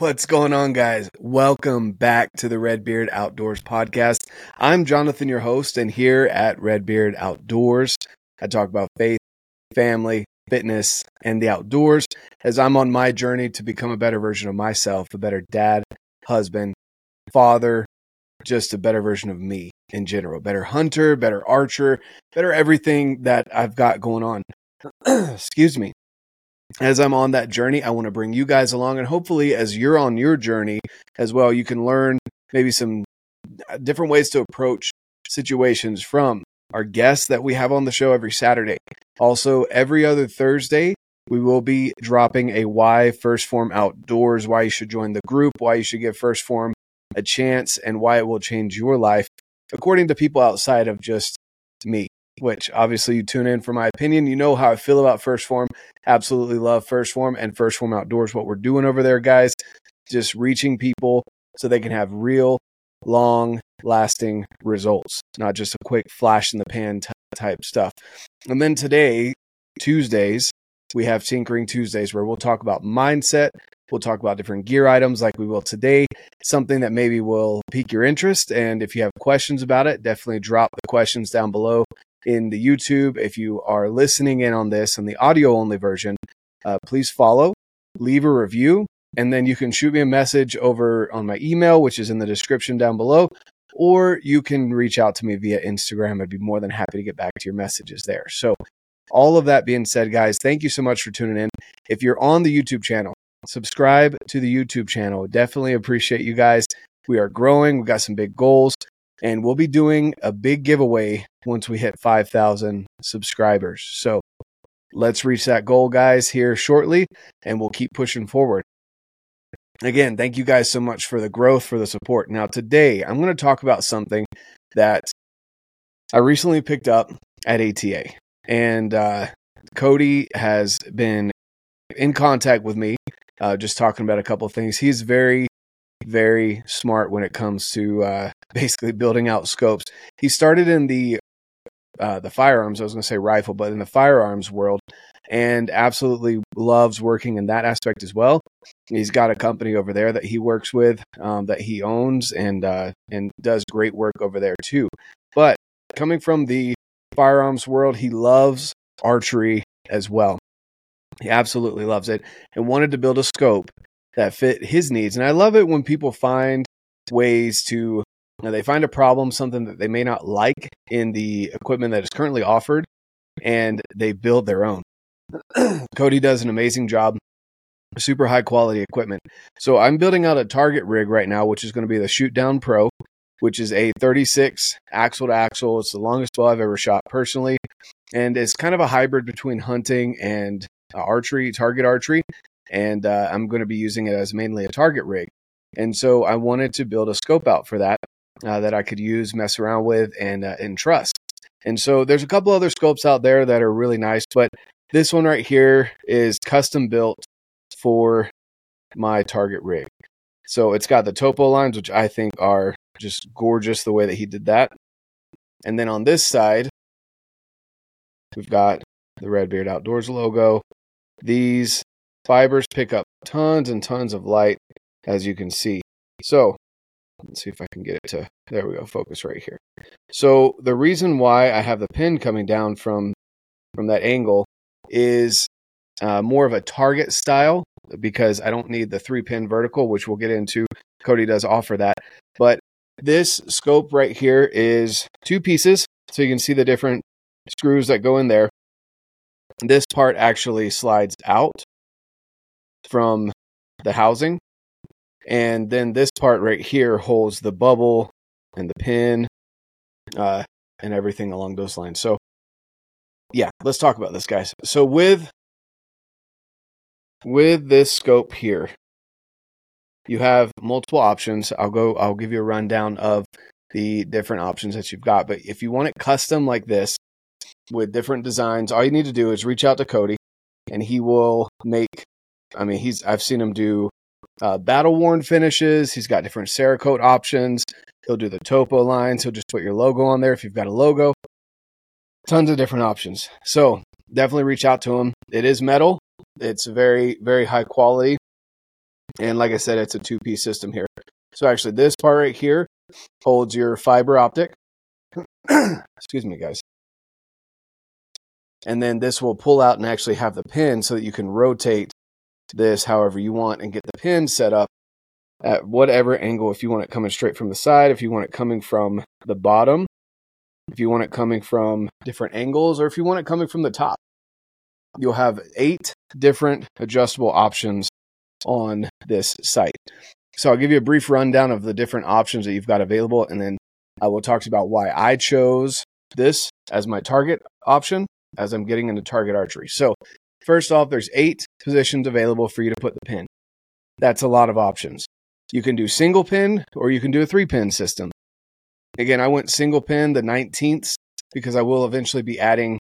What's going on, guys? Welcome back to the Redbeard Outdoors podcast. I'm Jonathan, your host, and here at Redbeard Outdoors, I talk about faith, family, fitness, and the outdoors as I'm on my journey to become a better version of myself, a better dad, husband, father, just a better version of me in general, better hunter, better archer, better everything that I've got going on. Excuse me as I'm on that journey, I want to bring you guys along. And hopefully, as you're on your journey as well, you can learn maybe some uh, different ways to approach situations from our guests that we have on the show every Saturday. Also, every other Thursday, we will be dropping a why 1st Phorm outdoors, why you should join the group, why you should give 1st Phorm a chance, and why it will change your life, according to people outside of just me which obviously you tune in for my opinion. You know how I feel about 1st Phorm. Absolutely love 1st Phorm and 1st Phorm Outdoors, what we're doing over there, guys. Just reaching people so they can have real, long lasting results, not just a quick flash in the pan type stuff. And then today, Tuesdays, we have Tinkering Tuesdays where we'll talk about mindset. We'll talk about different gear items like we will today, something that maybe will pique your interest. And if you have questions about it, definitely drop the questions down below in the YouTube. If you are listening in on this in the audio only version, uh, please follow, leave a review, and then you can shoot me a message over on my email, which is in the description down below, or you can reach out to me via Instagram. I'd be more than happy to get back to your messages there. So, all of that being said, guys, thank you so much for tuning in. If you're on the YouTube channel, subscribe to the YouTube channel. Definitely appreciate you guys. We are growing. We've got some big goals and we'll be doing a big giveaway once we hit 5,000 subscribers. So let's reach that goal, guys, here shortly, and we'll keep pushing forward. Again, thank you guys so much for the growth, for the support. Now, today I'm going to talk about something that I recently picked up at ATA, and uh, Cody has been in contact with me, uh, just talking about a couple of things. He's very very smart when it comes to uh, basically building out scopes. He started in the uh, the firearms. I was going to say rifle, but in the firearms world, and absolutely loves working in that aspect as well. He's got a company over there that he works with, um, that he owns, and uh, and does great work over there too. But coming from the firearms world, he loves archery as well. He absolutely loves it and wanted to build a scope that fit his needs. And I love it when people find ways to you know, they find a problem, something that they may not like in the equipment that is currently offered, and they build their own. Cody does an amazing job, super high quality equipment. So I'm building out a target rig right now, which is going to be the Shoot Down Pro, which is a 36 axle to axle. It's the longest bow I've ever shot personally, and it's kind of a hybrid between hunting and archery, target archery and uh, I'm going to be using it as mainly a target rig. And so I wanted to build a scope out for that uh, that I could use, mess around with, and uh, and trust. And so there's a couple other scopes out there that are really nice, but this one right here is custom built for my target rig. So it's got the topo lines, which I think are just gorgeous the way that he did that. And then on this side, we've got the Redbeard Outdoors logo. These Fibers pick up tons and tons of light, as you can see. So let's see if I can get it to, there we go, focus right here. So the reason why I have the pin coming down from, from that angle is uh, more of a target style because I don't need the three pin vertical, which we'll get into. Cody does offer that. But this scope right here is two pieces. So you can see the different screws that go in there. This part actually slides out from the housing. And then this part right here holds the bubble and the pin uh, and everything along those lines. So, yeah, let's talk about this, guys. So with with this scope here, you have multiple options. I'll go. I'll give you a rundown of the different options that you've got. But if you want it custom like this with different designs, all you need to do is reach out to Cody, and he will make I mean, he's I've seen him do uh, battle worn finishes. He's got different Cerakote options. He'll do the topo lines. He'll just put your logo on there if you've got a logo. Tons of different options. So definitely reach out to him. It is metal. It's very very high quality. And like I said, it's a two piece system here. So actually, this part right here holds your fiber optic. Excuse me, guys. And then this will pull out and actually have the pin so that you can rotate this however you want and get the pin set up at whatever angle. If you want it coming straight from the side, if you want it coming from the bottom, if you want it coming from different angles, or if you want it coming from the top. You'll have eight different adjustable options on this sight. So I'll give you a brief rundown of the different options that you've got available, and then I will talk to you about why I chose this as my target option as I'm getting into target archery. So first off, there's eight positions available for you to put the pin. That's a lot of options. You can do single pin or you can do a three pin system. Again, I went single pin the 19th because I will eventually be adding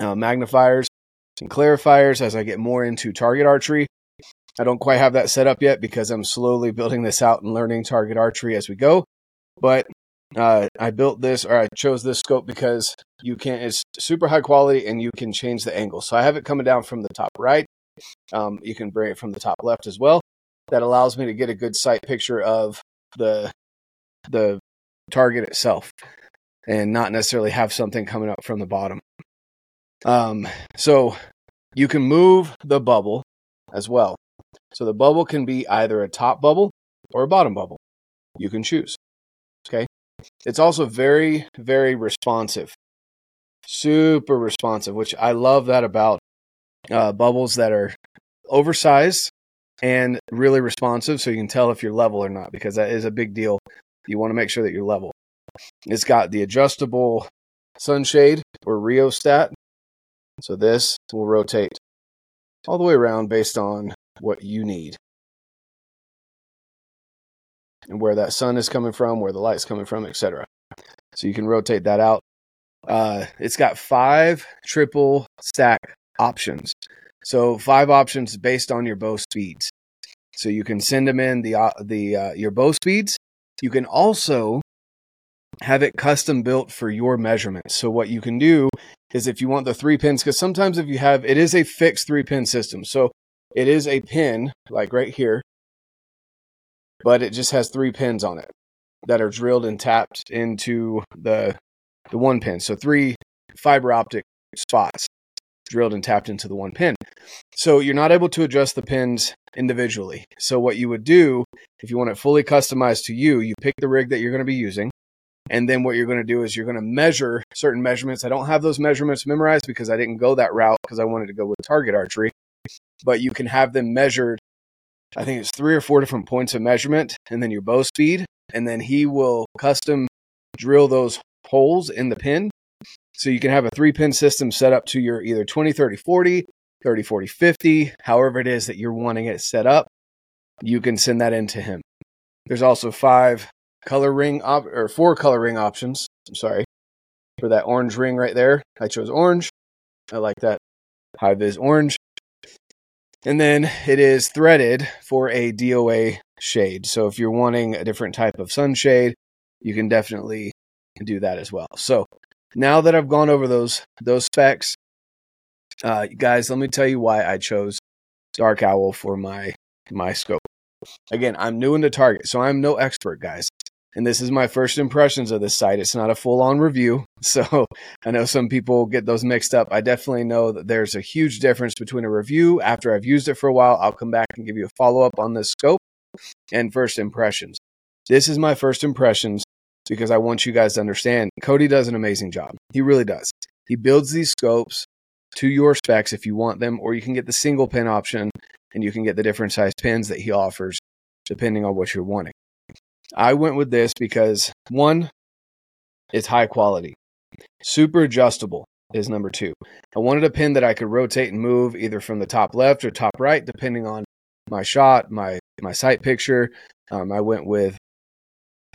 uh, magnifiers and clarifiers as I get more into target archery. I don't quite have that set up yet because I'm slowly building this out and learning target archery as we go. But uh, I built this or I chose this scope because you can it's super high quality and you can change the angle. So I have it coming down from the top right. Um, you can bring it from the top left as well. That allows me to get a good sight picture of the the target itself and not necessarily have something coming up from the bottom. Um, so you can move the bubble as well. So the bubble can be either a top bubble or a bottom bubble. You can choose. Okay. It's also very, very responsive. Super responsive, which I love that about uh, bubbles that are oversized and really responsive so you can tell if you're level or not because that is a big deal. You want to make sure that you're level. It's got the adjustable sunshade or rheostat. So this will rotate all the way around based on what you need and where that sun is coming from, where the light's coming from, etc. So you can rotate that out. Uh, it's got five triple stack options. So five options based on your bow speeds. So you can send them in the uh, the uh, your bow speeds. You can also have it custom built for your measurements. So what you can do is if you want the three pins, because sometimes if you have it is a fixed three pin system. So it is a pin like right here but it just has three pins on it that are drilled and tapped into the the one pin. So three fiber optic spots drilled and tapped into the one pin. So you're not able to adjust the pins individually. So what you would do if you want it fully customized to you, you pick the rig that you're going to be using. And then what you're going to do is you're going to measure certain measurements. I don't have those measurements memorized because I didn't go that route because I wanted to go with target archery. But you can have them measured I think it's three or four different points of measurement, and then your bow speed, and then he will custom drill those holes in the pin. So you can have a three pin system set up to your either 20, 30, 40, 30, 40, 50, however it is that you're wanting it set up. You can send that in to him. There's also five color ring op- or four color ring options. I'm sorry for that orange ring right there. I chose orange. I like that high vis orange. And then it is threaded for a DOA shade. So if you're wanting a different type of sunshade, you can definitely do that as well. So now that I've gone over those those specs, uh, guys, let me tell you why I chose Dark Owl for my my scope. Again, I'm new into Target, so I'm no expert, guys and this is my first impressions of this sight. It's not a full on review. So I know some people get those mixed up. I definitely know that there's a huge difference between a review after I've used it for a while. I'll come back and give you a follow up on this scope and first impressions. This is my first impressions because I want you guys to understand Cody does an amazing job. He really does. He builds these scopes to your specs if you want them, or you can get the single pin option and you can get the different size pins that he offers depending on what you're wanting. I went with this because one, it's high quality. Super adjustable is number two. I wanted a pin that I could rotate and move either from the top left or top right, depending on my shot, my my sight picture. Um, I went with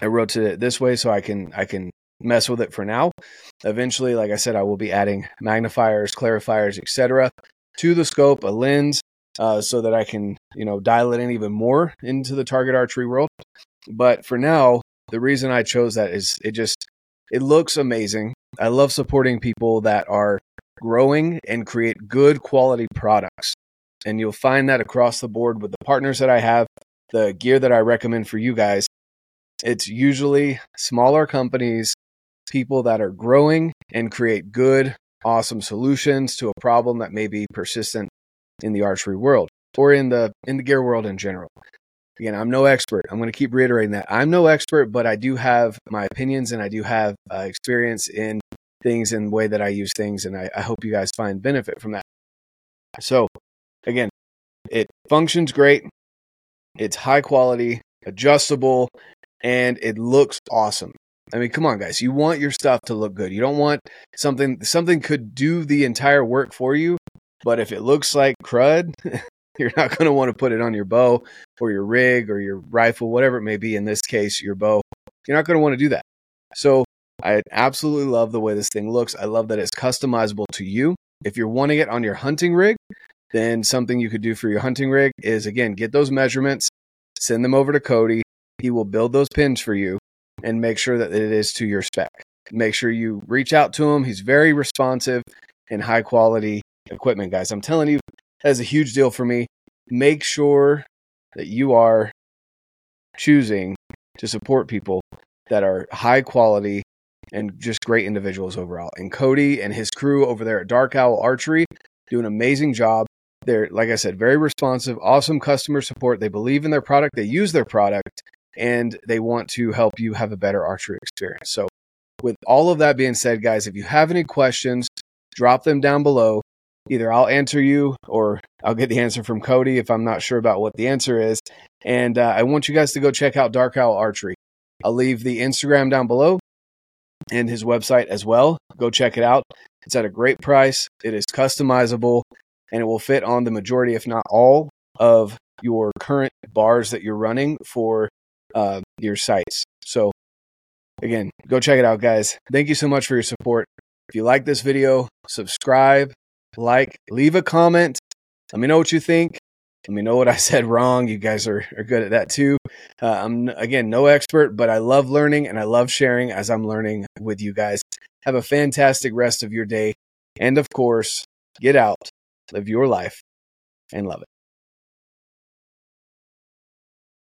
I rotated it this way so I can I can mess with it for now. Eventually, like I said, I will be adding magnifiers, clarifiers, etc. to the scope, a lens, uh, so that I can you know dial it in even more into the target archery world. But for now, the reason I chose that is it just it looks amazing. I love supporting people that are growing and create good quality products. And you'll find that across the board with the partners that I have, the gear that I recommend for you guys. It's usually smaller companies, people that are growing and create good, awesome solutions to a problem that may be persistent in the archery world or in the in the gear world in general. Again, I'm no expert. I'm going to keep reiterating that. I'm no expert, but I do have my opinions and I do have uh, experience in things and the way that I use things. And I, I hope you guys find benefit from that. So, again, it functions great. It's high quality, adjustable, and it looks awesome. I mean, come on, guys. You want your stuff to look good. You don't want something, something could do the entire work for you. But if it looks like crud, you're not going to want to put it on your bow or your rig or your rifle, whatever it may be. In this case, your bow. You're not going to want to do that. So I absolutely love the way this thing looks. I love that it's customizable to you. If you're wanting it on your hunting rig, then something you could do for your hunting rig is again, get those measurements, send them over to Cody. He will build those pins for you and make sure that it is to your spec. Make sure you reach out to him. He's very responsive and high quality equipment, guys. I'm telling you, that's a huge deal for me. Make sure that you are choosing to support people that are high quality and just great individuals overall. And Cody and his crew over there at Dark Owl Archery do an amazing job. They're, like I said, very responsive, awesome customer support. They believe in their product, they use their product, and they want to help you have a better archery experience. So, with all of that being said, guys, if you have any questions, drop them down below. Either I'll answer you or I'll get the answer from Cody if I'm not sure about what the answer is. And uh, I want you guys to go check out Dark Owl Archery. I'll leave the Instagram down below and his website as well. Go check it out. It's at a great price. It is customizable and it will fit on the majority, if not all, of your current bars that you're running for uh, your sights. So, again, go check it out, guys. Thank you so much for your support. If you like this video, subscribe, like, leave a comment. Let me know what you think. Let me know what I said wrong. You guys are, are good at that too. Uh, I'm, again, no expert, but I love learning and I love sharing as I'm learning with you guys. Have a fantastic rest of your day. And of course, get out, live your life, and love it.